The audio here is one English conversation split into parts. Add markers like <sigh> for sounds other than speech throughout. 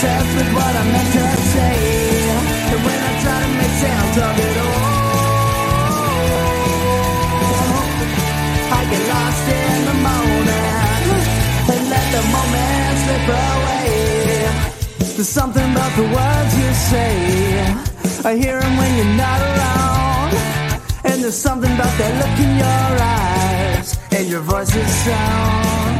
obsessed with what I meant to say. And when I try to make sense of it all, I get lost in the moment and let the moment slip away. There's something about the words you say. I hear them when you're not around. And there's something about that look in your eyes and your voice's sound.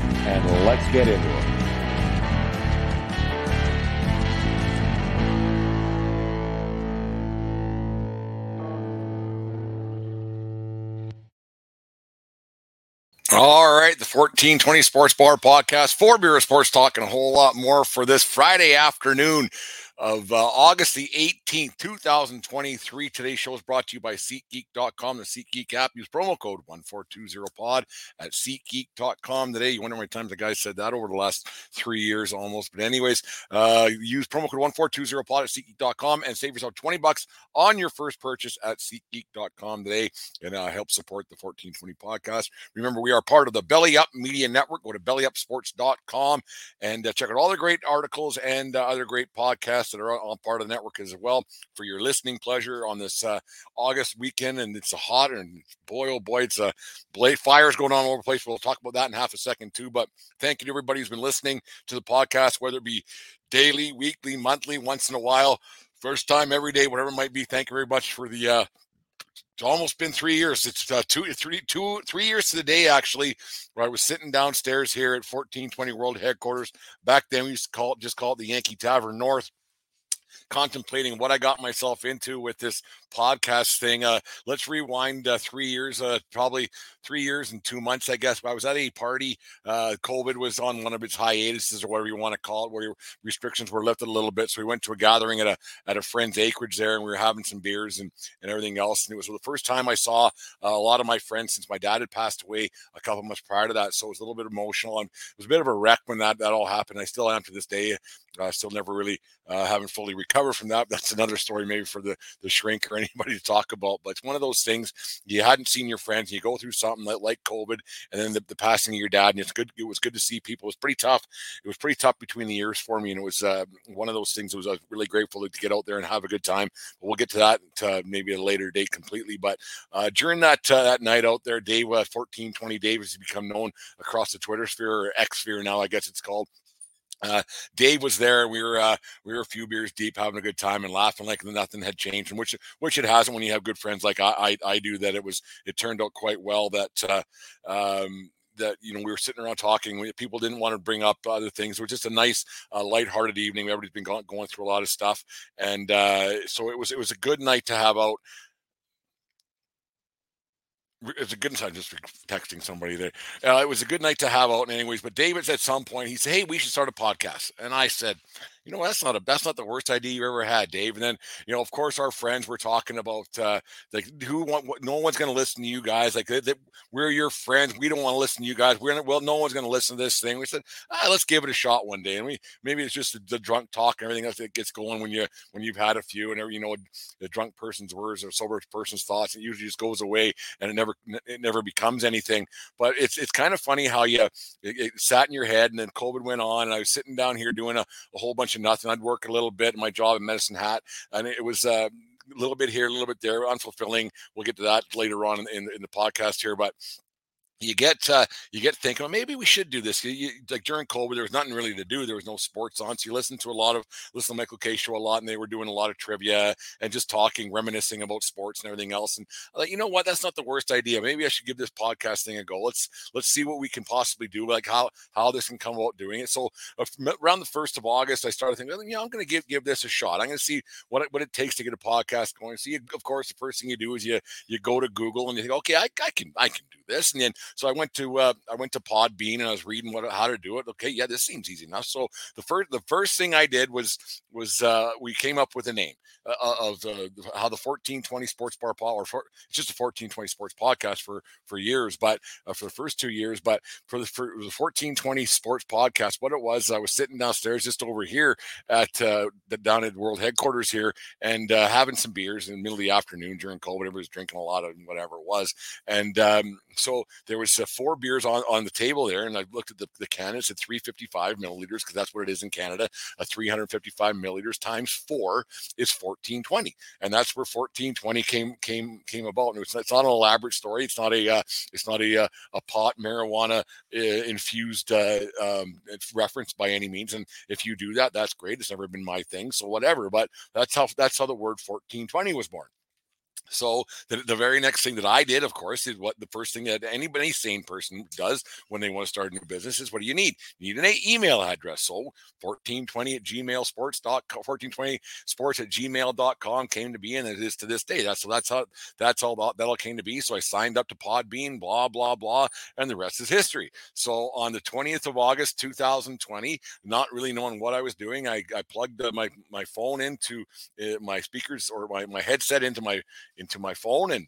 and let's get into it. All right, the 1420 Sports Bar Podcast, for beer sports talk, and a whole lot more for this Friday afternoon of uh, August the 18th, 2023. Today's show is brought to you by SeatGeek.com, the SeatGeek app. Use promo code 1420pod at SeatGeek.com today. You wonder how many times the guy said that over the last three years almost. But, anyways, uh, use promo code 1420pod at SeatGeek.com and save yourself 20 bucks on your first purchase at SeatGeek.com today and uh, help support the 1420 podcast. Remember, we are part of the Belly Up Media Network. Go to bellyupsports.com and uh, check out all the great articles and uh, other great podcasts that are on part of the network as well for your listening pleasure on this uh, August weekend. And it's a hot and boy, oh boy, it's a blade fires going on all over the place. We'll talk about that in half a second too. But thank you to everybody who's been listening to the podcast, whether it be daily, weekly, monthly, once in a while, first time, every day, whatever it might be. Thank you very much for the uh, it's almost been three years. It's uh, two, three, two, three years to the day actually, where I was sitting downstairs here at 1420 World Headquarters. Back then, we used to call it just call it the Yankee Tavern North contemplating what I got myself into with this podcast thing. Uh, let's rewind uh, three years, uh, probably three years and two months, I guess. I was at a party. Uh, COVID was on one of its hiatuses, or whatever you want to call it, where restrictions were lifted a little bit. So we went to a gathering at a at a friend's acreage there, and we were having some beers and and everything else. And it was the first time I saw uh, a lot of my friends since my dad had passed away a couple months prior to that. So it was a little bit emotional. And it was a bit of a wreck when that that all happened. I still am to this day. I uh, still never really uh, haven't fully recovered from that. That's another story, maybe for the the shrink or <laughs> anybody to talk about. But it's one of those things you hadn't seen your friends, you go through something like, like COVID, and then the, the, passing of your dad, and it's good. It was good to see people. It was pretty tough. It was pretty tough between the years for me, and it was uh, one of those things. That was I was really grateful to get out there and have a good time. But we'll get to that to maybe a later date completely. But uh, during that uh, that night out there, Dave, uh, fourteen twenty Dave has become known across the Twitter sphere or X sphere now, I guess it's called. Uh, Dave was there. We were uh, we were a few beers deep, having a good time and laughing like nothing had changed, and which which it hasn't when you have good friends like I I, I do. That it was it turned out quite well. That uh, um, that you know we were sitting around talking. People didn't want to bring up other things. It was just a nice, uh, lighthearted evening. Everybody's been going, going through a lot of stuff, and uh, so it was it was a good night to have out it's a good time just texting somebody there. Uh, it was a good night to have out, anyways. But David's at some point he said, "Hey, we should start a podcast," and I said, you know, that's not a that's not the worst idea you ever had, Dave. And then, you know, of course, our friends were talking about uh, like who want what, no one's going to listen to you guys. Like they, they, we're your friends, we don't want to listen to you guys. We're gonna well, no one's going to listen to this thing. We said, ah, let's give it a shot one day. And we maybe it's just the, the, drunk talk and everything else that gets going when you when you've had a few and every, you know the drunk person's words or sober person's thoughts. It usually just goes away and it never it never becomes anything. But it's it's kind of funny how you it, it sat in your head and then COVID went on and I was sitting down here doing a, a whole bunch of nothing. I'd work a little bit in my job in Medicine Hat, and it was uh, a little bit here, a little bit there, unfulfilling. We'll get to that later on in, in, in the podcast here, but you get uh, you get thinking, well, maybe we should do this. You, you, like during COVID, there was nothing really to do. There was no sports on, so you listen to a lot of listen to Michael Kay show a lot, and they were doing a lot of trivia and just talking, reminiscing about sports and everything else. And like, you know what? That's not the worst idea. Maybe I should give this podcast thing a go. Let's let's see what we can possibly do, like how how this can come about doing it. So uh, around the first of August, I started thinking, yeah, I'm going to give give this a shot. I'm going to see what it, what it takes to get a podcast going. See, of course, the first thing you do is you you go to Google and you think, okay, I, I can I can do this, and then so I went to uh, I went to Podbean and I was reading what how to do it. Okay, yeah, this seems easy enough. So the first the first thing I did was was uh, we came up with a name uh, uh of uh, how the 1420 Sports Bar Pod or for, it's just a 1420 Sports podcast for for years, but uh, for the first two years, but for the for the 1420 Sports podcast, what it was, I was sitting downstairs just over here at uh, the down at World headquarters here and uh, having some beers in the middle of the afternoon during COVID. Everybody was drinking a lot of whatever it was, and um, so there was uh, four beers on, on the table there, and I looked at the, the can. It said 355 milliliters because that's what it is in Canada. A 355 milliliters times four is 1420, and that's where 1420 came came came about. And it's, it's not an elaborate story. It's not a uh, it's not a uh, a pot marijuana uh, infused uh, um, reference by any means. And if you do that, that's great. It's never been my thing, so whatever. But that's how that's how the word 1420 was born. So the, the very next thing that I did, of course, is what the first thing that anybody any sane person does when they want to start a new business is what do you need? You need an email address. So 1420 at gmailsports.com, 1420 sports at gmail.com came to be and it is to this day. That's so that's how that's all that, that all came to be. So I signed up to Podbean, blah, blah, blah, and the rest is history. So on the 20th of August, 2020, not really knowing what I was doing, I, I plugged my my phone into uh, my speakers or my, my headset into my into my phone and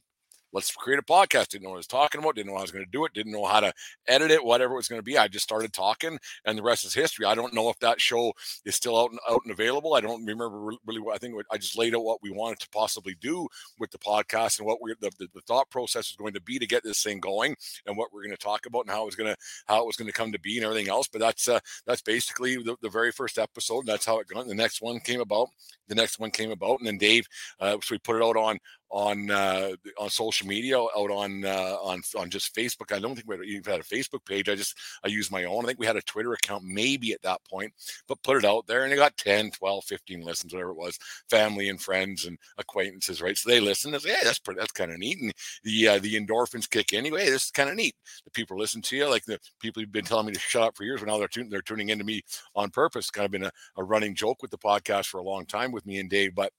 let's create a podcast. Didn't know what I was talking about, didn't know I was going to do it, didn't know how to edit it, whatever it was going to be. I just started talking, and the rest is history. I don't know if that show is still out and out and available. I don't remember really what I think. I just laid out what we wanted to possibly do with the podcast and what we the, the, the thought process was going to be to get this thing going, and what we're going to talk about and how it was going to how it was going to come to be and everything else. But that's uh, that's basically the, the very first episode. And that's how it got. The next one came about. The next one came about, and then Dave, uh, so we put it out on on uh, on social media, out on uh, on on just Facebook. I don't think we even had a Facebook page. I just I use my own. I think we had a Twitter account maybe at that point, but put it out there and it got 10, 12, 15 listens, whatever it was. Family and friends and acquaintances, right? So they listen. They say, "Hey, that's pretty, that's kind of neat." And the uh, the endorphins kick in. Anyway, this is kind of neat. The people listen to you, like the people who've been telling me to shut up for years, but now they're tuning they're tuning into me on purpose. It's kind of been a, a running joke with the podcast for a long time with me and Dave, but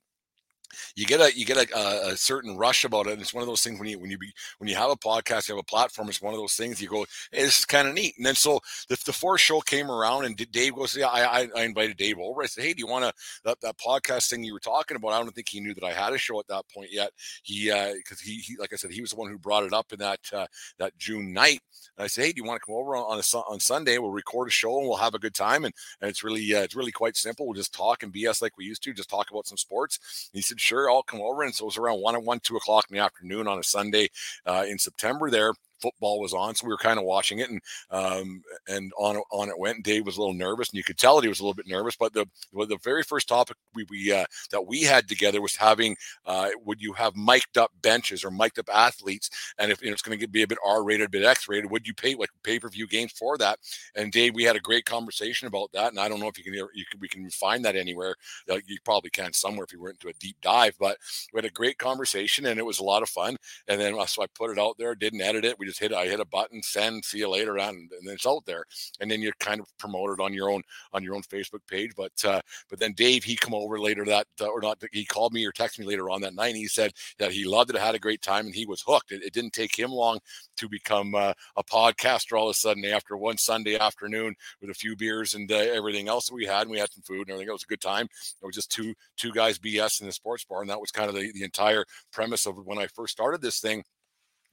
you get a you get a, a, certain rush about it. And it's one of those things when you when you be when you have a podcast, you have a platform. It's one of those things you go, hey, this is kind of neat. And then so the, the fourth show came around, and Dave goes, yeah, I, I invited Dave over. I said, hey, do you want to that, that podcast thing you were talking about? I don't think he knew that I had a show at that point yet. He because uh, he, he like I said, he was the one who brought it up in that uh, that June night. And I said, hey, do you want to come over on a, on Sunday? We'll record a show and we'll have a good time. And, and it's really uh, it's really quite simple. We'll just talk and BS like we used to, just talk about some sports. And he said, sure, I'll come over. And so it was around one and one, two o'clock in the afternoon on a Sunday uh, in September there football was on, so we were kind of watching it, and um, and on on it went. And Dave was a little nervous, and you could tell that he was a little bit nervous. But the well, the very first topic we, we uh, that we had together was having uh, would you have mic'd up benches or mic'd up athletes, and if you know, it's going to be a bit R rated, a bit X rated, would you pay like pay per view games for that? And Dave, we had a great conversation about that, and I don't know if you can you can we can find that anywhere. You probably can somewhere if you went into a deep dive, but we had a great conversation, and it was a lot of fun. And then uh, so I put it out there, didn't edit it. We just hit I hit a button, send, see you later on, and then it's out there. And then you kind of promote it on your own on your own Facebook page. But uh, but then Dave he come over later that uh, or not he called me or texted me later on that night. and He said that he loved it, had a great time, and he was hooked. It, it didn't take him long to become uh, a podcaster all of a sudden after one Sunday afternoon with a few beers and uh, everything else that we had. And we had some food and everything. It was a good time. It was just two two guys BS in the sports bar, and that was kind of the, the entire premise of when I first started this thing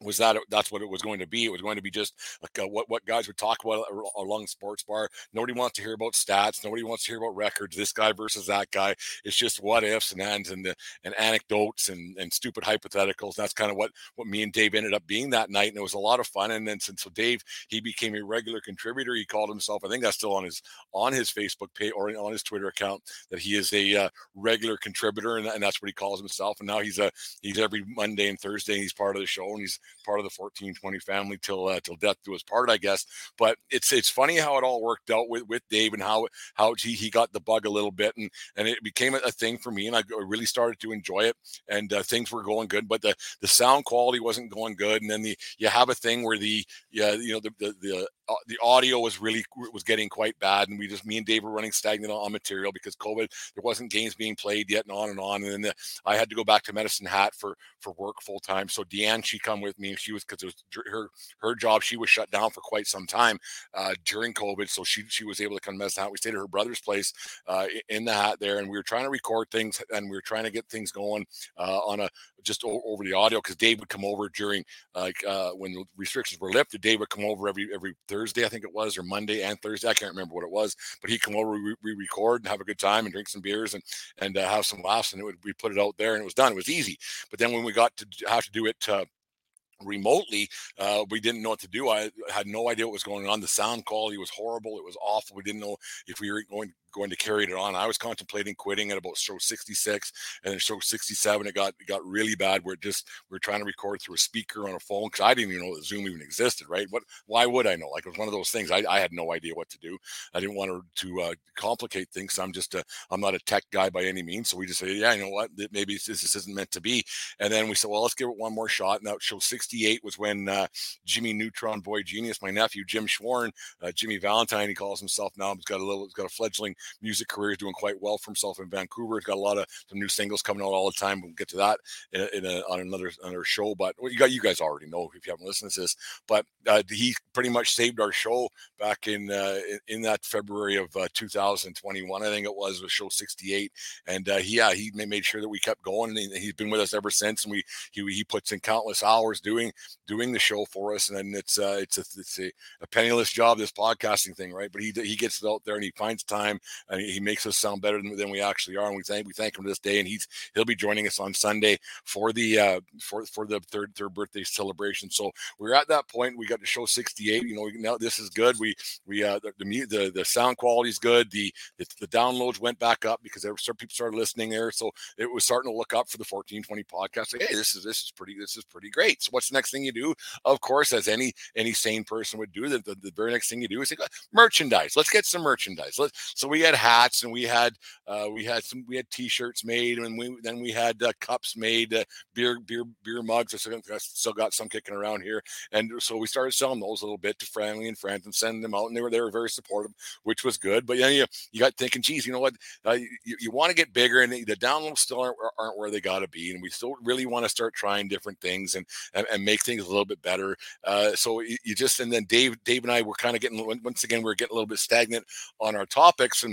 was that that's what it was going to be. It was going to be just like uh, what what guys would talk about along sports bar. Nobody wants to hear about stats. Nobody wants to hear about records. This guy versus that guy. It's just what ifs and ands and and anecdotes and and stupid hypotheticals. That's kind of what what me and Dave ended up being that night, and it was a lot of fun. And then since so Dave he became a regular contributor, he called himself. I think that's still on his on his Facebook page or on his Twitter account that he is a uh, regular contributor, and, and that's what he calls himself. And now he's a he's every Monday and Thursday. He's part of the show, and he's part of the 1420 family till uh, till death do us part, I guess. But it's it's funny how it all worked out with, with Dave and how how he, he got the bug a little bit and and it became a, thing for me and I really started to enjoy it and uh, things were going good, but the the sound quality wasn't going good. And then the you have a thing where the yeah you know the the, the the audio was really was getting quite bad, and we just me and Dave were running stagnant on material because COVID. There wasn't games being played yet, and on and on. And then the, I had to go back to Medicine Hat for for work full time. So Deanne, she come with me. and She was because it was her her job. She was shut down for quite some time uh, during COVID, so she she was able to come to Medicine Hat. We stayed at her brother's place uh, in the Hat there, and we were trying to record things, and we were trying to get things going uh, on a just over the audio because Dave would come over during like uh, when the restrictions were lifted. Dave would come over every every Thursday, I think it was, or Monday and Thursday. I can't remember what it was, but he'd come over, we record and have a good time and drink some beers and and uh, have some laughs, and it would we put it out there and it was done. It was easy. But then when we got to have to do it. Uh, remotely uh, we didn't know what to do i had no idea what was going on the sound quality was horrible it was awful we didn't know if we were going going to carry it on. I was contemplating quitting at about show 66, and then show 67, it got it got really bad. Where it just we are trying to record through a speaker on a phone because I didn't even know that Zoom even existed. Right? What? Why would I know? Like it was one of those things. I, I had no idea what to do. I didn't want to, to uh, complicate things. I'm just a I'm not a tech guy by any means. So we just say, yeah, you know what? Maybe this, isn't meant to be. And then we said, well, let's give it one more shot. And that show 68 was when uh, Jimmy Neutron Boy Genius, my nephew Jim Schwarn, uh, Jimmy Valentine, he calls himself now. He's got a little, he's got a fledgling music career. He's doing quite well for himself in Vancouver. He's got a lot of some new singles coming out all the time. We'll get to that in, in a, on another another show. But well, you got you guys already know if you haven't listened to this. But uh, he pretty much saved our show back in uh, in that February of uh, 2021. I think it was was show 68. And uh, he, yeah, he made sure that we kept going, and he's been with us ever since. And we he he puts in countless hours doing doing the show for us. And then it's uh, it's a it's a, a penniless job this podcasting thing, right? But he he gets it out there and he finds time and he makes us sound better than, than we actually are. And we thank we thank him to this day. And he's he'll be joining us on Sunday for the uh, for for the third third birthday celebration. So we're at that point. We got to show 68. You know, now this is good. We we uh the the the, sound quality is good. The, the, the downloads went back up because there were some people started listening there. So it was starting to look up for the 1420 podcast. Like, hey, this is this is pretty this is pretty great. So what's the next thing you do? Of course, as any any sane person would do, the, the, the very next thing you do is merchandise. Let's get some merchandise. Let's so we had hats and we had uh, we had some we had t-shirts made and we then we had uh, cups made, uh, beer beer beer mugs. I still, still got some kicking around here, and so we started selling those a little bit to family and friends and sending them out, and they were they were very supportive, which was good. But then you you got thinking, geez, you know what? Uh, you, you want to get bigger, and the, downloads still aren't, aren't where they got to be, and we still really want to start trying different things and and, and make things a little bit better. Uh, so you, you just and then Dave Dave and I were kind of getting once again we are getting a little bit stagnant on our topics and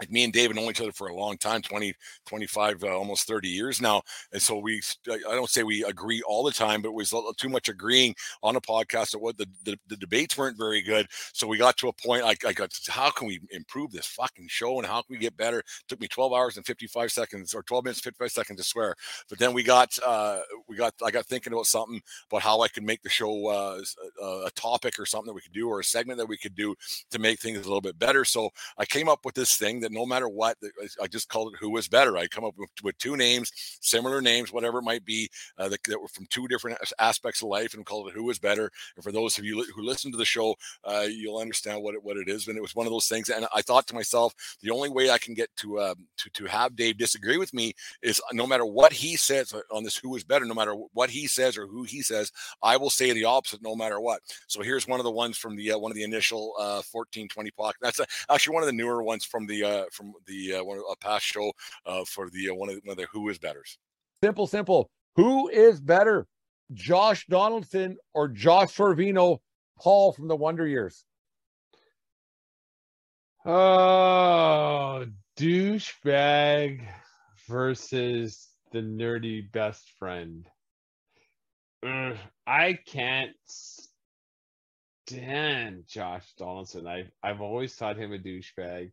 like me and David known each other for a long time 20 25 uh, almost 30 years now and so we i don't say we agree all the time but it was too much agreeing on a podcast that what the, the, the, debates weren't very good so we got to a point I, I got how can we improve this fucking show and how can we get better? It took me 12 hours and 55 seconds or 12 minutes 55 seconds to swear but then we got uh we got i got thinking about something about how i could make the show uh, a topic or something that we could do or a segment that we could do to make things a little bit better so i came up with this thing that no matter what, I just called it "Who was better." I come up with, with two names, similar names, whatever it might be, uh, that, that, were from two different aspects of life, and called it "Who was better." And for those of you who listen to the show, uh, you'll understand what it what it is. And it was one of those things. And I thought to myself, the only way I can get to uh, to to have Dave disagree with me is no matter what he says on this "Who was better," no matter what he says or who he says, I will say the opposite no matter what. So here's one of the ones from the uh, one of the initial 1420 uh, podcast. That's uh, actually one of the newer ones from the from the uh, one a past show uh, for the uh, one of the, one of the who is betters. Simple, simple. Who is better, Josh Donaldson or Josh Saviano, Paul from the Wonder Years? Oh, douchebag versus the nerdy best friend. Ugh, I can't stand Josh Donaldson. I I've always thought him a douchebag.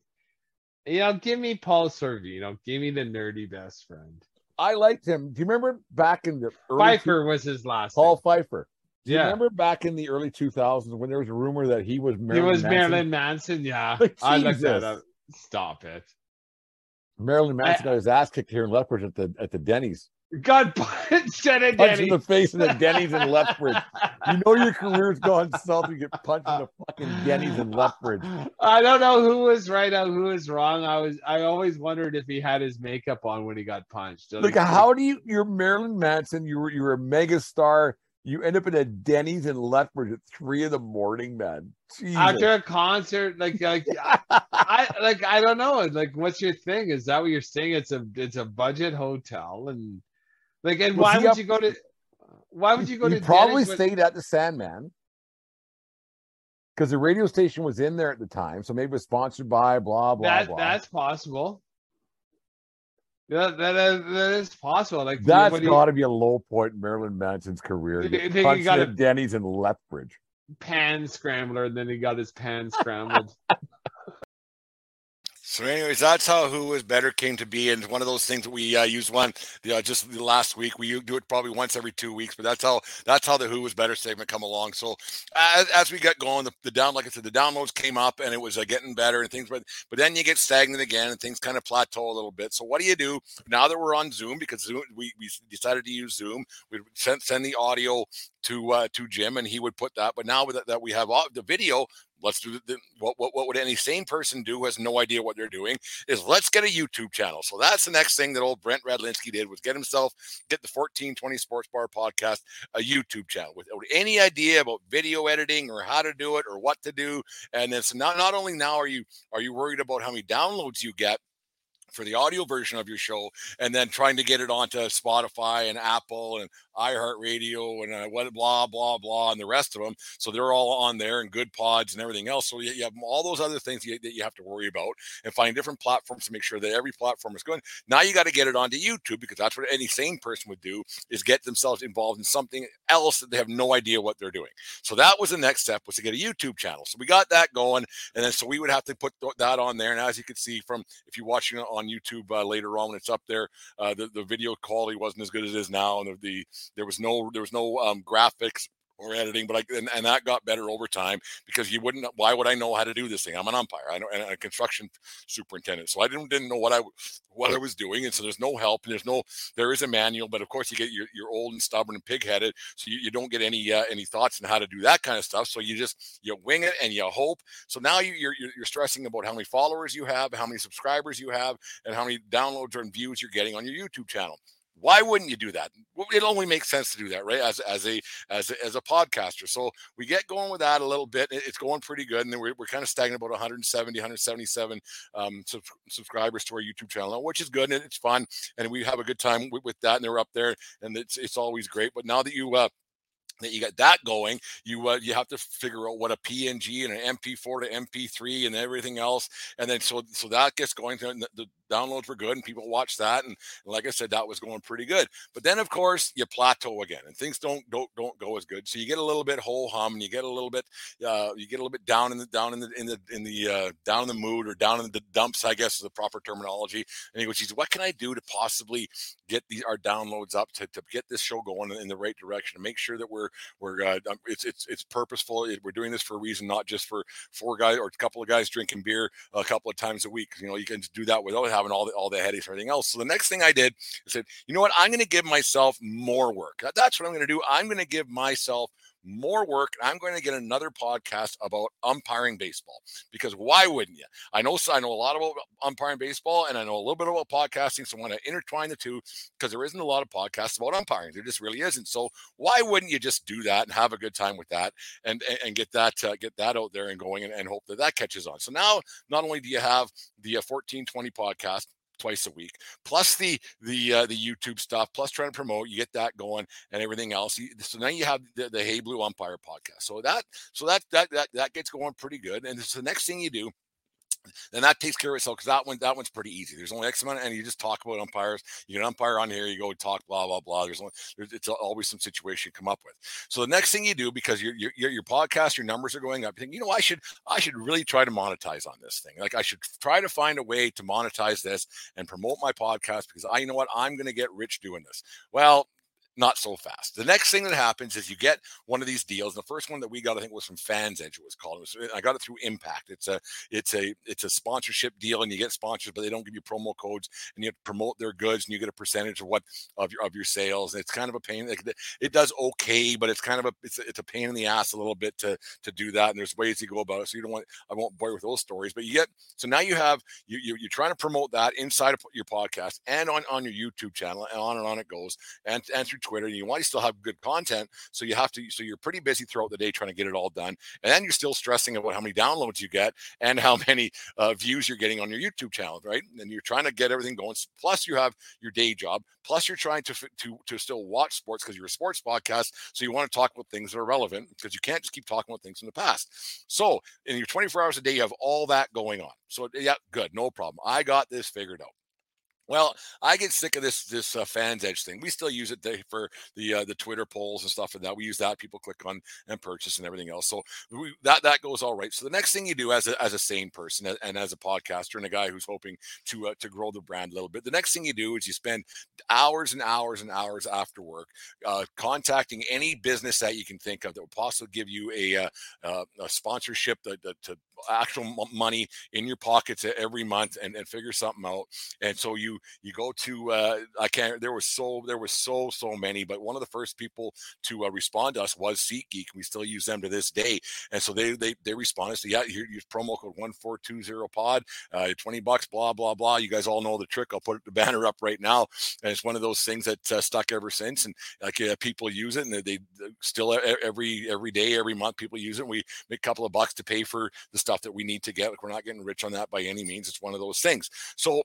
You know, give me Paul Sorvino. Give me the nerdy best friend. I liked him. Do you remember back in the Pfeiffer two- was his last Paul name. Pfeiffer. Do you yeah. remember back in the early 2000s when there was a rumor that he was Marilyn He was Manson? Marilyn Manson, yeah. <laughs> Like, I looked that up. Stop it. Marilyn Manson I, got his ass kicked here in Lethbridge at the at the Denny's. got <laughs> punched at a Punch in the face of the Denny's in <laughs> Lethbridge. You know your career's gone south. You get punched in the fucking Denny's in Lethbridge. I don't know who was right and who was wrong. I was I always wondered if he had his makeup on when he got punched. Like, how do you? You're Marilyn Manson. You were you're a mega star. You end up in a Denny's in Lethbridge at three in the morning, man. Jesus. after a concert, like like I like I don't know. Like, what's your thing? Is that what you're saying? It's a it's a budget hotel, and like, and Was why would up- you go to? Why would you go you to? probably Denny's when- stayed at the Sandman because the radio station was in there at the time, so maybe it was sponsored by blah blah that blah. that's possible. That, that, is, that is possible. Like That's what do you- got to be a low point in Marilyn Manson's career. Think gotta- at Denny's in Lethbridge. pan scrambler, and then he got his pan <laughs> scrambled. So, anyways, that's how Who Was Better came to be, and one of those things that we uh, used one uh, just the last week. We do it probably once every two weeks, but that's how that's how the Who Was Better segment come along. So, as, as we got going, the, the down like I said, the downloads came up, and it was uh, getting better and things, but but then you get stagnant again, and things kind of plateau a little bit. So, what do you do now that we're on Zoom? Because Zoom, we, we decided to use Zoom, we send send the audio to uh, to Jim, and he would put that. But now that, that we have au- the video, let's do the, what, what what would any sane person do who has no idea what they're doing is let's get a YouTube channel. So that's the next thing that old Brent Radlinsky did was get himself get the 1420 Sports Bar podcast a YouTube channel without any idea about video editing or how to do it or what to do. And it's not not only now are you are you worried about how many downloads you get for the audio version of your show and then trying to get it onto Spotify and Apple and iHeartRadio and uh, what blah blah blah and the rest of them. So they're all on there and Goodpods and everything else. So you, have all those other things that you have to worry about and find different platforms to make sure that every platform is going. Now you got to get it onto YouTube because that's what any sane person would do is get themselves involved in something else that they have no idea what they're doing. So that was the next step was to get a YouTube channel. So we got that going, and then so we would have to put that on there. And as you can see from if you're watching it on YouTube uh, later on when it's up there, uh, the the video quality wasn't as good as it is now, and the, the there was no there was no um, graphics or editing, but I and, and that got better over time because you wouldn't. Why would I know how to do this thing? I'm an umpire. I know and a construction superintendent, so I didn't didn't know what I what I was doing, and so there's no help and there's no there is a manual, but of course you get you're, you're old and stubborn and pig-headed, so you, you don't get any uh, any thoughts on how to do that kind of stuff. So you just you wing it and you hope. So now you, you're you're you're stressing about how many followers you have, how many subscribers you have, and how many downloads and views you're getting on your YouTube channel. Why wouldn't you do that? It only makes sense to do that, right? As as a as a, as a podcaster. So we get going with that a little bit. It's going pretty good, and then we're, we're kind of stagnant about 170, 177 um, sub- subscribers to our YouTube channel, which is good and it's fun, and we have a good time with, with that. And they're up there, and it's it's always great. But now that you uh, that you got that going, you uh, you have to figure out what a PNG and an MP4 to MP3 and everything else, and then so so that gets going. The, the downloads were good, and people watched that, and like I said, that was going pretty good. But then, of course, you plateau again, and things don't don't don't go as good. So you get a little bit ho hum, and you get a little bit uh, you get a little bit down in the down in the in the in the uh, down in the mood or down in the dumps, I guess is the proper terminology. And he goes, "Geez, what can I do to possibly get these our downloads up to, to get this show going in the right direction and make sure that we're we're uh, um, it's it's it's purposeful. We're doing this for a reason, not just for four guys or a couple of guys drinking beer a couple of times a week. You know, you can do that without having all the all the headaches and everything else. So the next thing I did I said, you know what, I'm going to give myself more work. That's what I'm going to do. I'm going to give myself more work. and I'm going to get another podcast about umpiring baseball because why wouldn't you? I know I know a lot about umpiring baseball and I know a little bit about podcasting. So I want to intertwine the two because there isn't a lot of podcasts about umpiring. There just really isn't. So why wouldn't you just do that and have a good time with that and and, and get that uh, get that out there and going and, and hope that that catches on. So now not only do you have the uh, 1420 podcast twice a week plus the the uh, the youtube stuff plus trying to promote you get that going and everything else so now you have the, the hey blue umpire podcast. So that so that that that, that gets going pretty good and it's the next thing you do then that takes care of itself because that one that one's pretty easy. There's only X amount, and you just talk about umpires. You can umpire on here. You go talk blah blah blah. There's, only, there's it's always some situation you come up with. So the next thing you do because your your your podcast, your numbers are going up. You think you know I should I should really try to monetize on this thing. Like I should try to find a way to monetize this and promote my podcast because I you know what I'm going to get rich doing this. Well, not so fast. The next thing that happens is you get one of these deals. The first one that we got, I think, was from Fans Edge. It was called. It was, I got it through Impact. It's a it's a it's a sponsorship deal, and you get sponsors, but they don't give you promo codes, and you promote their goods, and you get a percentage of what of your of your sales. And it's kind of a pain. It does okay, but it's kind of a it's a, it's a pain in the ass a little bit to to do that. And there's ways you go about it. So you don't want I won't bore you with those stories, but you get so now you have you, you you're trying to promote that inside of your podcast and on on your YouTube channel, and on and on it goes, and and through Twitter. And you want to still have good content, so you have to. So you're pretty busy throughout the day trying to get it all done, and then you're still stressing about how many downloads you get and how <laughs> many uh, views you're getting on your YouTube channel, right? And you're trying to get everything going. Plus, you have your day job. Plus, you're trying to to to still watch sports because you're a sports podcast. So you want to talk about things that are relevant because you can't just keep talking about things in the past. So in your 24 hours a day, you have all that going on. So yeah, good, no problem. I got this figured out. Well, I get sick of this this uh, fans edge thing. We still use it for the uh, the Twitter polls and stuff and that. We use that. People click on and purchase and everything else. So we, that that goes all right. So the next thing you do as a as a sane person and as a podcaster and a guy who's hoping to uh, to grow the brand a little bit, the next thing you do is you spend hours and hours and hours after work uh, contacting any business that you can think of that will possibly give you a, uh, uh, a sponsorship to actual money in your pockets every month and, and figure something out. And so you you go to uh, I can't there was so there was so so many, but one of the first people to uh, respond to us was SeatGeek. We still use them to this day, and so they they they responded. So yeah, here use promo code one four two zero pod, uh, twenty bucks, blah blah blah. You guys all know the trick. I'll put the banner up right now, and it's one of those things that uh, stuck ever since. And like people use it, and they, they still every every day, every month, people use it. And we make a couple of bucks to pay for the stuff that we need to get. Like we're not getting rich on that by any means. It's one of those things. So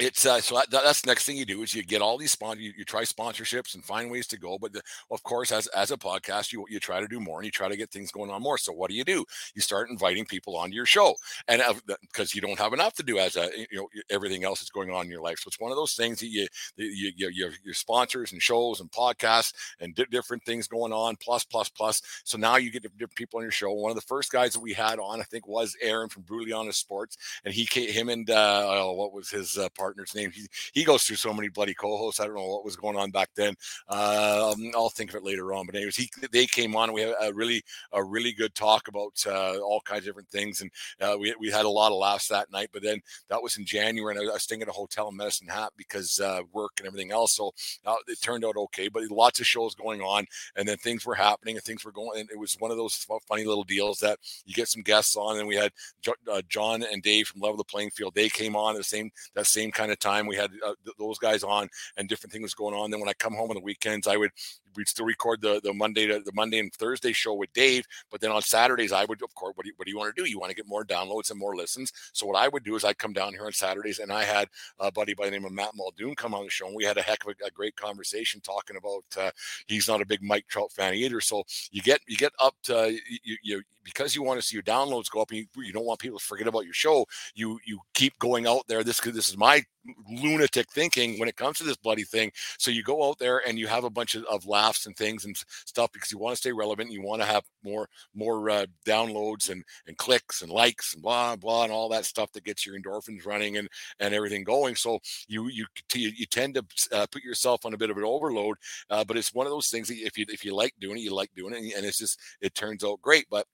it's uh, so that, that's the next thing you do is you get all these sponsors you, you, try sponsorships and find ways to go but the, of course as, as a podcast you you try to do more and you try to get things going on more. So what do you do? You start inviting people onto your show and because uh, you don't have enough to do as a you know everything else that's going on in your life. So it's one of those things that you you, you, you have your sponsors and shows and podcasts and di- different things going on plus plus plus. So now you get different people on your show. One of the first guys that we had on i think was aaron from brutally honest sports and he came him and uh, oh, what was his uh, partner's name. He, he goes through so many bloody co-hosts. I don't know what was going on back then. Uh, I'll think of it later on. But anyways, he they came on. we had a really a really good talk about uh, all kinds of different things, and uh, we we had a lot of laughs that night. But then that was in January, and I was staying at a hotel in Medicine Hat because uh, work and everything else. So uh, it turned out okay. But lots of shows going on, and then things were happening, and things were going. And it was one of those funny little deals that you get some guests on, and we had uh, John and Dave from Level the Playing Field. They came on the same that same kind of time. We had uh, th- those guys on, and different things going on. Then when I come home on the weekends, I would we'd still record the the Monday to the Monday and Thursday show with Dave. But then on Saturdays, I would of course, what do you, what do you want to do? You want to get more downloads and more listens. So what I would do is I'd come down here on Saturdays, and I had a buddy by the name of Matt Muldoon come on the show, and we had a heck of a, a great conversation talking about. Uh, he's not a big Mike Trout fan either, so you get you get up to you, you because you want to see your downloads go up and you, you don't want people to forget about your show you you keep going out there this this is my lunatic thinking when it comes to this bloody thing. So you go out there and you have a bunch of, of laughs and things and stuff because you want to stay relevant you want to have more more uh, downloads and and clicks and likes and blah blah and all that stuff that gets your endorphins running and and everything going. So you you you tend to uh, put yourself on a bit of an overload uh, but it's one of those things that if you if you like doing it you like doing it and it's just it turns out great but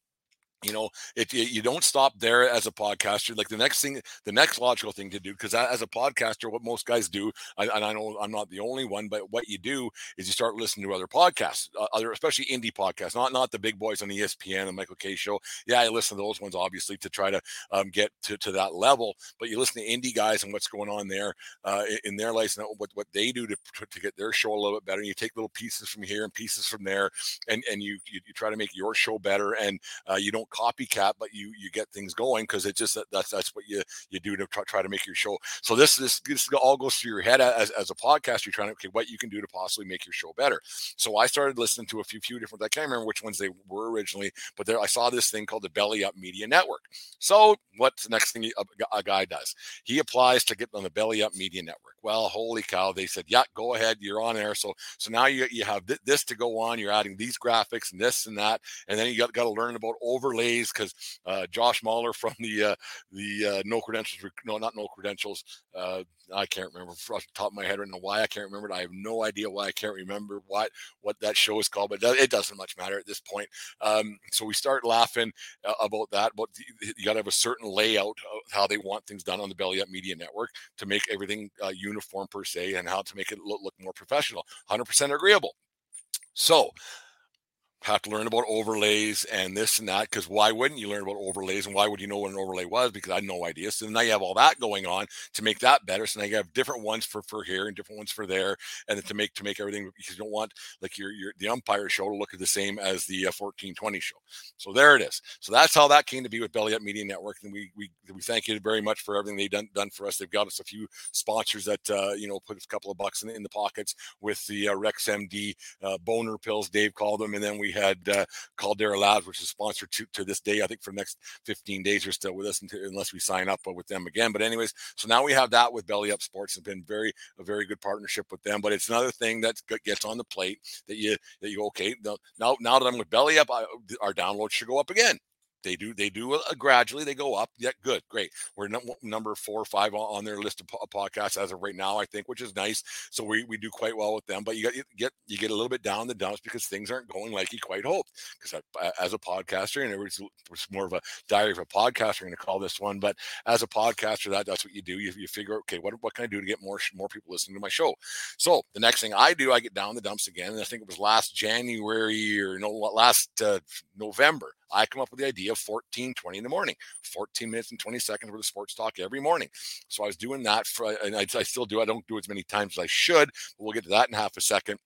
you know it, you don't stop there as a podcaster like the next thing the next logical thing to do because as a podcaster what most guys do I, and i know i'm not the only one but what you do is you start listening to other podcasts uh, other especially indie podcasts not not the big boys on espn and michael kay show. Yeah i listen to those ones obviously to try to um, get to, to that level but you listen to indie guys and what's going on there uh, in their lives and what, what they do to, to get their show a little bit better and you take little pieces from here and pieces from there and and you you, you try to make your show better and uh, you don't copycat, but you you get things going because it just that's that's what you you do to try, try to make your show. So this this this all goes through your head as, as a podcast. You're trying to okay, what you can do to possibly make your show better. So I started listening to a few few different. I can't remember which ones they were originally, but there I saw this thing called the Belly Up Media Network. So what's the next thing a, a guy does? He applies to get on the Belly Up Media Network. Well, holy cow! They said, yeah, go ahead, you're on there. So so now you you have th- this to go on. You're adding these graphics and this and that, and then you got got to learn about overlay because uh, Josh Mahler from the uh, the uh, no credentials, no, not no credentials. Uh, I can't remember off the top of my head. Don't know why I can't remember it. I have no idea why I can't remember what what that show is called, but it doesn't much matter at this point. Um, so we start laughing uh, about that. But you got to have a certain layout of how they want things done on the Belly Up Media Network to make everything uniform per se, and how to make it look, look more professional. 100% agreeable. So have to learn about overlays and this and that because why wouldn't you learn about overlays and why would you know what an overlay was? Because i had no idea. So now you have all that going on to make that better. So now you have different ones for for here and different ones for there and to make to make everything because you don't want like your your the umpire show to look the same as the uh, 1420 show. So there it is. So that's how that came to be with belly up media network and we we we thank you very much for everything they've done done for us. They've got us a few sponsors that uh you know put a couple of bucks in, in the pockets with the uh, rex md uh, boner pills dave called them and then we had uh, Caldera Labs, which is sponsored to, to this day. I think for the next 15 days, you're still with us until, unless we sign up with them again. But anyways, so now we have that with Belly Up Sports. It's been very a very good partnership with them. But it's another thing that gets on the plate that you that you okay now now that I'm with Belly Up, I, our downloads should go up again. They do they do uh, gradually they go up. Yeah, good, great. We're number four or five on their list of podcasts as of right now, I think, which is nice. So we, we do quite well with them. But you get you get a little bit down the dumps because things aren't going like you quite hoped. Because as a podcaster, and it was, more of a diary of a podcaster, going to call this one. But as a podcaster, that that's what you do. You, you figure, okay, what what can I do to get more more people listening to my show? So the next thing I do, I get down the dumps again, and I think it was last January or no last uh, November. I come up with the idea of 14, 20 in the morning, 14 minutes and 20 seconds worth of sports talk every morning. So I was doing that for, and I, I still do. I don't do as many times as I should, but we'll get to that in half a second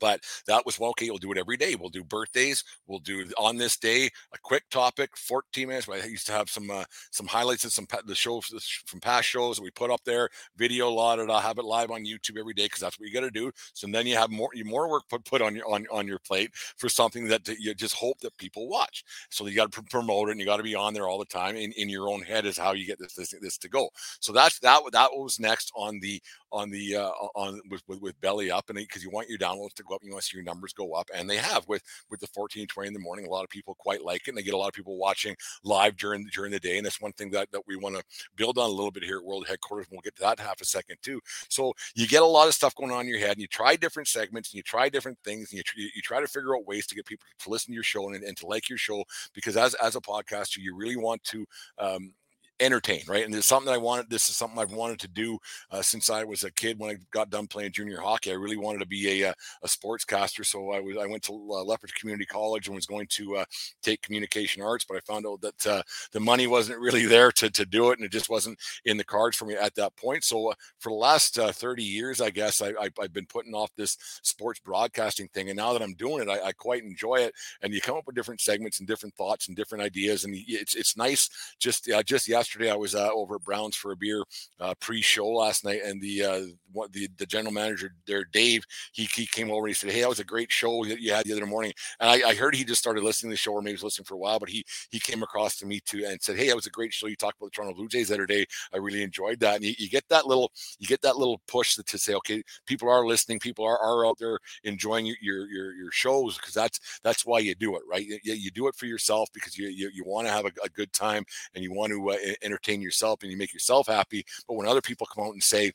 but that was well okay we'll do it every day. We'll do birthdays. We'll do on this day a quick topic 14 minutes. I used to have some uh, some highlights of some the shows from past shows that we put up there video of i'll have it live on youtube every day because that's what you got to do. So then you have more you more work put, put on your on, on your plate for something that you just hope that people watch. So you got to promote it and you got to be on there all the time in, in your own head is how you get this, this this to go. So that's that that was next on the on the uh, on with, with, with belly up and because you want your downloads to go up you want to see your numbers go up and they have with with the 14 20 in the morning a lot of people quite like it and they get a lot of people watching live during during the day and that's one thing that that we want to build on a little bit here at world headquarters and we'll get to that in half a second too. So you get a lot of stuff going on in your head and you try different segments and you try different things and you, you try to figure out ways to get people to listen to your show and, and to like your show because as as a podcaster you really want to um, entertain, right? And it's something I wanted. This is something I've wanted to do uh, since I was a kid. When I got done playing junior hockey, I really wanted to be a, uh, a, a sportscaster. So I was I went to uh, Lethbridge Community College and was going to uh, take communication arts, but I found out that uh, the money wasn't <laughs> really there to to do it, and it just wasn't in the cards for me at that point. So uh, for the last 30 years, I guess I, I, have been putting off this sports broadcasting thing, and now that I'm doing it, I, I quite enjoy it. And you come up with different segments and different thoughts and different ideas, and it's it's nice. Just just yesterday, I was uh, over at Brown's for a beer uh, pre-show last night, and the uh, what the, the general manager there, Dave, he, he came over and he said, "Hey, that was a great show that you had the other morning." And I, I heard he just started listening to the show, or maybe he was listening for a while, but he he came across to me too and said, "Hey, that was a great show. You talked about the Toronto Blue Jays the other day. I really enjoyed that." And you, you get that little you get that little push to, to say, "Okay, people are listening. People are, are out there enjoying your your your shows because that's that's why you do it, right? You, you do it for yourself because you you, you want to have a, a, good time and you want to uh, entertain yourself and you make yourself happy. But when other people come out and say,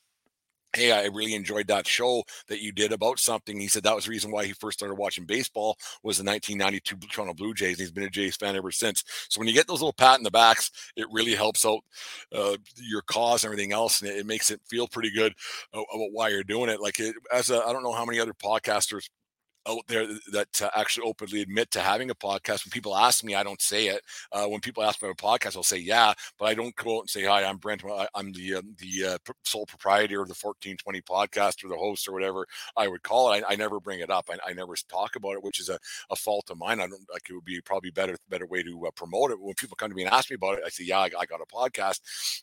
Hey, I really enjoyed that show that you did about something. He said that was the reason why he first started watching baseball was the 1992 Toronto Blue Jays. And he's been a Jays fan ever since. So when you get those little pat in the backs, it really helps out uh, your cause and everything else, and it, it, makes it feel pretty good uh, about why you're doing it. Like it, as a, I don't know how many other podcasters out there that uh, actually openly admit to having a podcast. When people ask me, I don't say it. Uh, when people ask me about a podcast, I'll say yeah, but I don't go out and say hi. I'm Brent. I'm the uh, the sole proprietor of the 1420 podcast or the host or whatever I would call it. I, I never bring it up. I, I, never talk about it, which is a, a fault of mine. I don't like it would be probably better better way to uh, promote it. When people come to me and ask me about it, I say yeah, I, I got a podcast,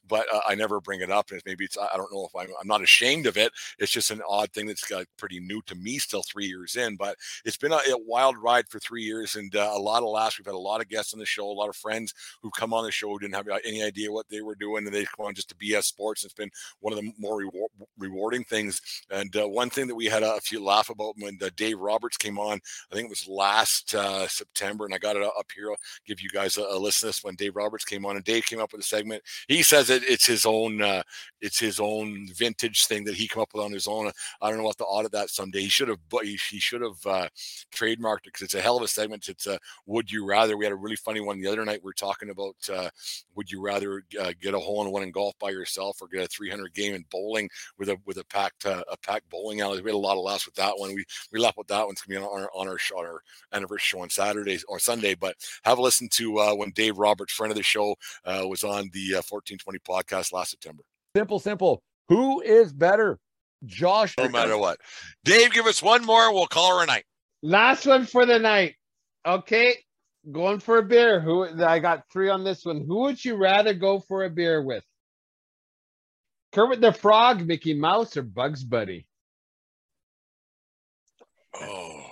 but uh, I never bring it up. And maybe it's I don't know if I'm, I'm not ashamed of it. It's just an odd thing that's pretty new to me still three years in, but But it's been a, a wild ride for three years and uh, a lot of laughs. We've had a lot of guests on the show, a lot of friends who've come on the show who didn't have uh, any idea what they were doing, and they come on just to BS sports. It's been one of the more reward, rewarding things. And uh, one thing that we had a, few laugh about when uh, Dave Roberts came on, I think it was last uh, September, and I got it up here. I'll give you guys a, a listen to this when Dave Roberts came on, and Dave came up with a segment. He says it, it's his own, uh, it's his own vintage thing that he came up with on his own. I don't know what to audit that someday. He should have, but he should have uh, trademarked it because it's a hell of a segment. It's a would you rather. We had a really funny one the other night. We are talking about uh, would you rather uh, get a hole in one in golf by yourself or get a 300 game in bowling with a with a packed uh, a packed bowling alley. We had a lot of laughs with that one. We we laughed with that one's gonna be on our on our, show, on our anniversary show on Saturday or Sunday. But have a listen to uh, when Dave Roberts, friend of the show, uh, was on the 1420 uh, podcast last September. Simple, simple. Who is better? Josh. No matter what. Dave, give us one more. We'll call her a night. Last one for the night. Okay. Going for a beer. Who I got three on this one. Who would you rather go for a beer with? Kermit the Frog, Mickey Mouse, or Bugs Bunny? Oh.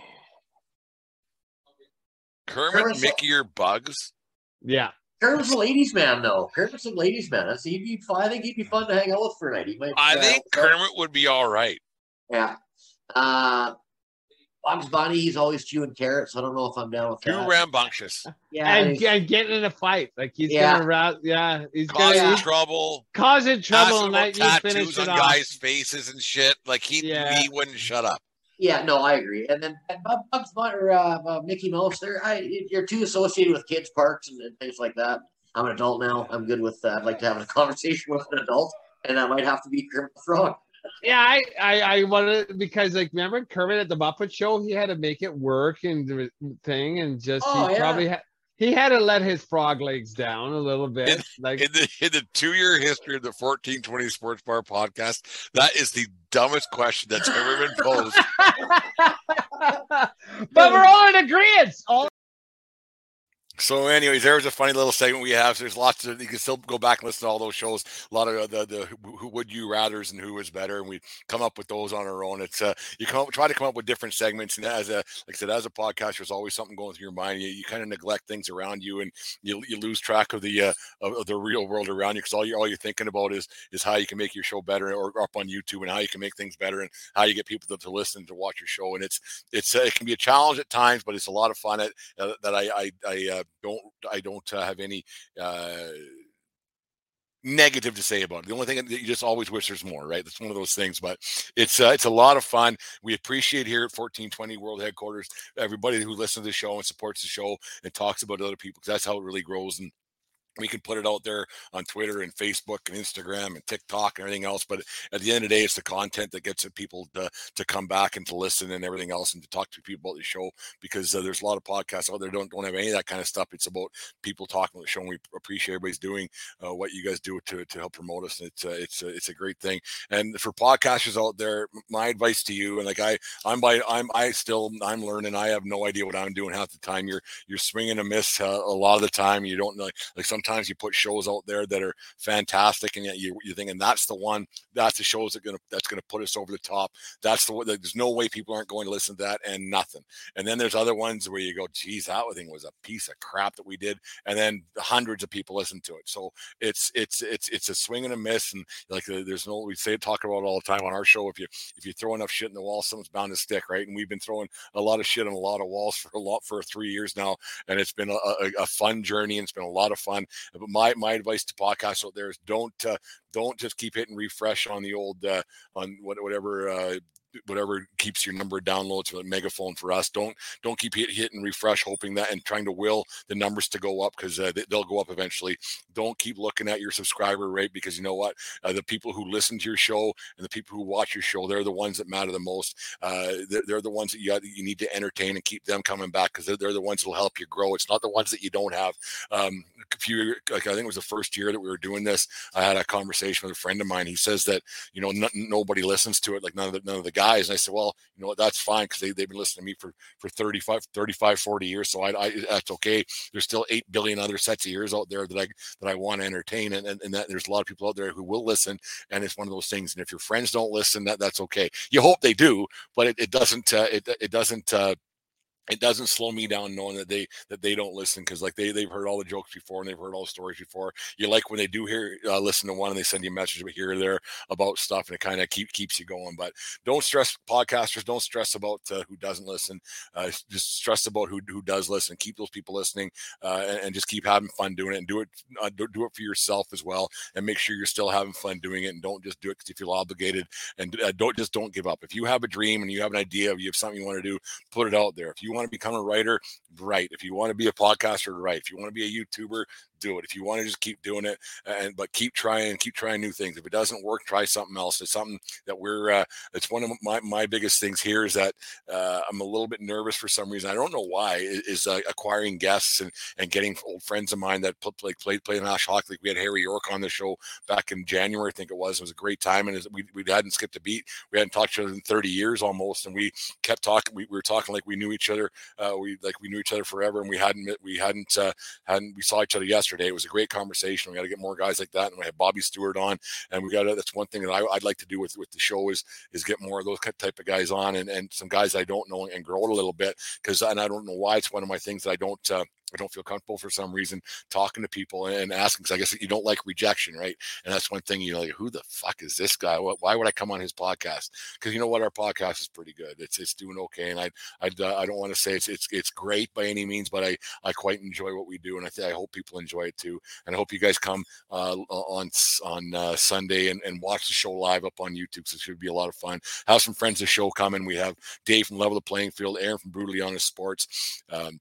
Kermit, Kermit's Mickey, or Bugs? Yeah. Kermit's a ladies' man, though. Kermit's a ladies' man. That's, he'd be, I think he'd be fun to hang out with for a night. He might, I uh, think Kermit would be all right. Yeah. Uh, Bugs Bunny, he's always chewing carrots. I don't know if I'm down with Too that. rambunctious. Yeah, and, and, getting in a fight. Like he's yeah. gonna. Yeah, he's causing gonna, trouble. Causing trouble, finish on guys' faces and shit. Like he yeah. he wouldn't shut up. Yeah, no, I agree. And then and Bugs Bunny or uh, uh, Mickey Mouse, they're I, you're too associated with kids parks and, and, things like that. I'm an adult now. I'm good with. Uh, I'd like to have a <laughs> conversation with an adult, and that might have to be Kermit the Frog. Yeah, I, I, I wanted because like remember Kermit at the Muppet Show, he had to make it work and the thing, and just oh, he yeah. probably had he had to let his frog legs down a little bit. In, like in the in the two year history of the fourteen twenty Sports Bar podcast, that is the dumbest question that's ever been posed. <laughs> but we're all in agreement. All so, anyways, there's a funny little segment we have. So there's lots of you can still go back and listen to all those shows. A lot of the the who would you rather's and who is better, and we come up with those on our own. It's uh you come up, try to come up with different segments, and as a like I said, as a podcast, there's always something going through your mind. You, you kind of neglect things around you, and you, you lose track of the uh of, the real world around you because all you all you're thinking about is is how you can make your show better, or, or up on YouTube, and how you can make things better, and how you get people to, to listen to watch your show. And it's it's uh, it can be a challenge at times, but it's a lot of fun. At, uh, that I I, I uh, don't I don't uh, have any uh, negative to say about it. The only thing that you just always wish there's more, right? That's one of those things. But it's uh, it's a lot of fun. We appreciate here at 1420 World Headquarters everybody who listens to the show and supports the show and talks about other people because that's how it really grows and we can put it out there on Twitter and Facebook and Instagram and TikTok and everything else. But at the end of the day, it's the content that gets people to, to come back and to listen and everything else and to talk to people about the show because uh, there's a lot of podcasts out there don't don't have any of that kind of stuff. It's about people talking about the show. And we appreciate everybody's doing uh, what you guys do to, to help promote us. And it's uh, it's it's a great thing. And for podcasters out there, my advice to you and like I I'm by I'm I still I'm learning. I have no idea what I'm doing half the time. You're you're swinging a miss uh, a lot of the time. You don't like like some sometimes you put shows out there that are fantastic, and yet you, you're thinking that's the one, that's the shows that gonna that's gonna put us over the top. That's the one. There's no way people aren't going to listen to that, and nothing. And then there's other ones where you go, geez, that thing was a piece of crap that we did, and then hundreds of people listen to it. So it's it's it's it's a swing and a miss, and like there's no we say talk about it all the time on our show. If you if you throw enough shit in the wall, someone's bound to stick, right? And we've been throwing a lot of shit on a lot of walls <laughs> for a lot for three years now, and it's been a, a, a fun journey and it's been a lot of fun. But my my advice to podcasts out there is don't uh, don't just keep hitting refresh on the old uh, on whatever uh, whatever keeps your number of downloads with megaphone for us. Don't don't keep hit, hitting refresh hoping that and trying to will the numbers to go up because uh, they, will go up eventually. Don't keep looking at your subscriber rate because you know what? Uh, the people who listen to your show and the people who watch your show they're the ones that matter the most. Uh, they're, they're, the ones that you, you need to entertain and keep them coming back because they're, they're, the ones that will help you grow. It's not the ones that you don't have. Um, a few like i think it was the first year that we were doing this i had a conversation with a friend of mine. He says that you know n- nobody listens to it like none of the none of the guys guys. And I said, well, you know what, that's fine because they, they've been listening to me for, for 35, 35, 40 years. So I, I that's okay. There's still 8 billion other sets of ears out there that I, that I want to entertain. And, and, and that there's a lot of people out there who will listen. And it's one of those things. And if your friends don't listen, that that's okay. You hope they do, but it, it doesn't, uh, it, it doesn't, uh, it doesn't slow me down knowing that they that they don't listen because like they they've heard all the jokes before and they've heard all the stories before. You like when they do hear uh, listen to one and they send you a message here or there about stuff and it kind of keep keeps you going. But don't stress podcasters. Don't stress about uh, who doesn't listen. Uh, just stress about who who does listen. Keep those people listening uh, and, and, just keep having fun doing it and do it uh, do, do, it for yourself as well and make sure you're still having fun doing it and don't just do it because you feel obligated and uh, don't just don't give up. If you have a dream and you have an idea, you have something you want to do, put it out there. If you want to become a writer, write. If you want to be a podcaster, write. If you want to be a YouTuber, do it. If you want to just keep doing it, and but keep trying, keep trying new things. If it doesn't work, try something else. It's something that we're. Uh, it's one of my my biggest things here is that uh, I'm a little bit nervous for some reason. I don't know why. Is uh, acquiring guests and and getting old friends of mine that played like played played National Hockey League. We had Harry York on the show back in January, I think it was. It was a great time, and we we hadn't skipped a beat. We hadn't talked to each other in 30 years almost, and we kept talking. We, we were talking like we knew each other. Uh, we like we knew each other forever, and we hadn't we hadn't uh, hadn't we saw each other yesterday. It was a great conversation. We got to get more guys like that, and we have Bobby Stewart on, and we got to, that's one thing that I, would like to do with with the show is is get more of those type of guys on, and and some guys I don't know and grow it a little bit because and I don't know why it's one of my things that I don't. Uh, I don't feel comfortable for some reason talking to people and asking because I guess you don't like rejection, right? And that's one thing you know, like, who the fuck is this guy? Why would I come on his podcast? Because you know what, our podcast is pretty good. It's it's doing okay, and I I, uh, I don't want to say it's it's it's great by any means, but I I quite enjoy what we do, and I think I hope people enjoy it too. And I hope you guys come uh, on on uh, Sunday and, and watch the show live up on YouTube. So it should be a lot of fun. Have some friends of the show coming. We have Dave from Level the Playing Field, Aaron from Brutally Honest Sports. Um,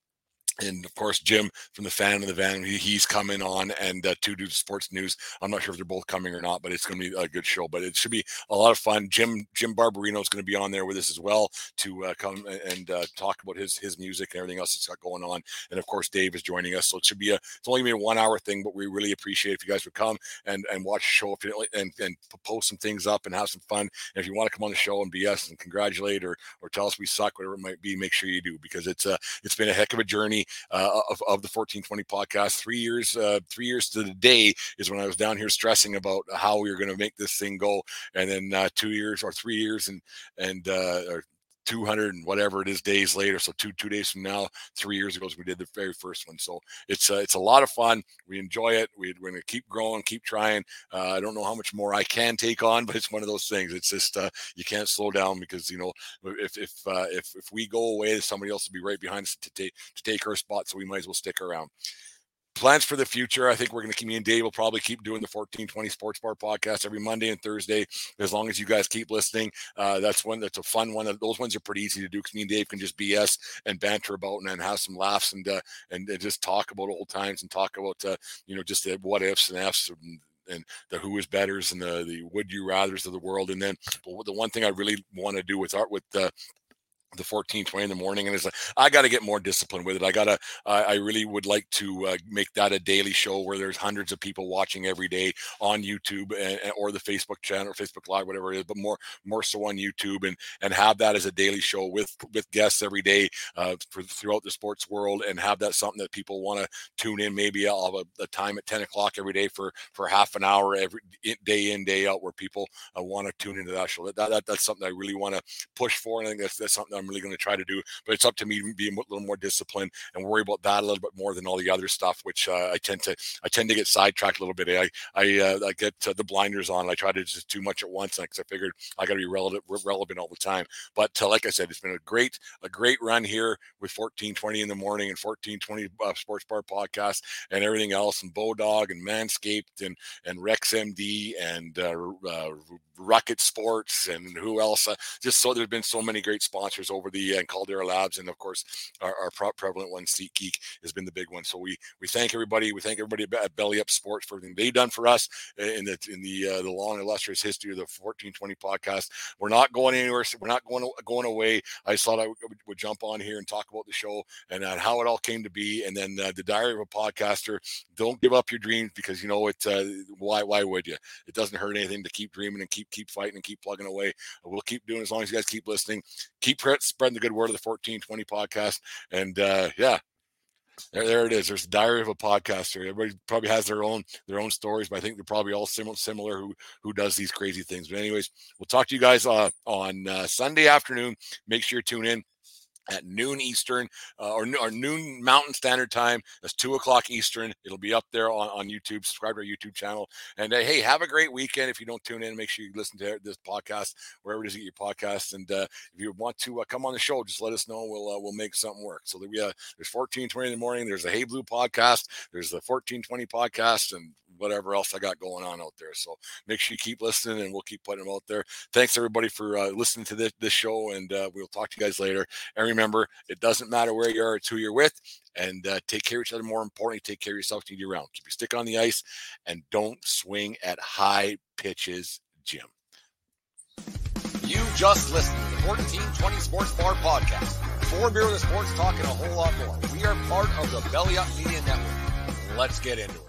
and of course Jim from the fan of the van he, he's coming on and uh, two dudes sports news I'm not sure if they're both coming or not but it's going to be a good show but it should be a lot of fun. Jim Jim Barbarino is going to be on there with us as well to uh, come and uh, talk about his his music and everything else that's got going on and of course Dave is joining us so it should be a it's only going to be a one hour thing but we really appreciate if you guys would come and and watch the show if you, and and post some things up and have some fun and if you want to come on the show and BS and congratulate or or tell us we suck whatever it might be make sure you do because it's a it's been a heck of a journey uh, of, of the 1420 podcast. Three years, uh, three years to the day is when I was down here stressing about how we were going to make this thing go, and then uh, two years or three years and and uh, or 200 and whatever it is days later. So two two days from now, three years ago, is we did the very first one. So it's uh, it's a lot of fun. We enjoy it. We, are going to keep growing, keep trying. Uh, I don't know how much more I can take on, <laughs> but it's one of those things. It's just uh, you can't slow down because you know if if uh, if if we go away, somebody else will be right behind us to take to take our spot. So we might as well stick around plans for the future. I think we're going to keep me and Dave will probably keep doing the 1420 Sports Bar podcast every Monday and Thursday as long as you guys keep listening. Uh, that's one that's a fun one. Those ones are pretty easy to do because me and Dave can just BS and banter about and, and have some laughs and, uh, and, and just talk about old times and talk about uh, you know just the what ifs and ifs. And, and the who is betters and the the would you rather's of the world and then the one thing i really want to do with art with uh, the 14 20 in the morning and it's like i got to get more disciplined with it. I gotta uh, i really would like to uh, make that a daily show where there's hundreds of people watching every day on youtube and, or the facebook channel or facebook live whatever it is but more more so on youtube and and have that as a daily show with with guests every day uh, for, throughout the sports world and have that something that people want to tune in maybe i'll have a, a, time at 10 o'clock every day for for half an hour every day in day out where people uh, want to tune into that show. That, that, that's something i really want to push for and i think that's, that's something I'm really going to try to do. But it's up to me to be a little more disciplined and worry about that a little bit more than all the other stuff, which uh, I tend to I tend to get sidetracked a little bit. I I, uh, I get uh, the blinders on. I try to just too much at once because I figured I got to be relevant relevant all the time. But uh, like I said, it's been a great a great run here with 1420 in the morning and 1420 uh, Sports Bar podcast and everything else and Bodog and Manscaped and and Rex MD and uh, Rocket Sports and who else? Just so there's been so many great sponsors over the and Caldera Labs, and of course our, our prevalent one, SeatGeek, has been the big one. So we we thank everybody. We thank everybody at Belly Up Sports for everything they've done for us in the in the uh, the long illustrious history of the 1420 podcast. We're not going anywhere. We're not going going away. I thought I would, would jump on here and talk about the show and uh, how it all came to be, and then uh, the Diary of a Podcaster. Don't give up your dreams because you know it. Uh, why why would you? It doesn't hurt anything to keep dreaming and keep keep fighting and keep plugging away. We'll keep doing as long as you guys keep listening. Keep spreading the good word of the 1420 podcast, and uh, yeah, there, there it is. There's the diary of a podcaster. Everybody probably has their own their own stories, but I think they're probably all similar similar who who does these crazy things. But anyways, we'll talk to you guys uh, on uh, Sunday afternoon. Make sure you tune in at noon Eastern uh, or, or, noon Mountain Standard Time. That's two o'clock Eastern. It'll be up there on, on YouTube. Subscribe to our YouTube channel. And uh, hey, have a great weekend. If you don't tune in, make sure you listen to this podcast wherever it is you get your podcasts. And uh, if you want to uh, come on the show, just let us know. We'll uh, we'll make something work. So there we, uh, there's 1420 in the morning. There's a Hey Blue podcast. There's the 1420 podcast, and whatever else I got going on out there. So make sure you keep listening and we'll keep putting them out there. Thanks everybody for listening to this, this show and we'll talk to you guys later. And remember, it doesn't matter where you are, it's who you're with and uh, take care of each other. More importantly, take care of yourself to year round. Keep your stick on the ice and don't swing at high pitches, Jim. You just listened to the 1420 Sports Bar Podcast. Four beer with sports talking a whole lot more. We are part of the Belly Up Media Network. Let's get into it.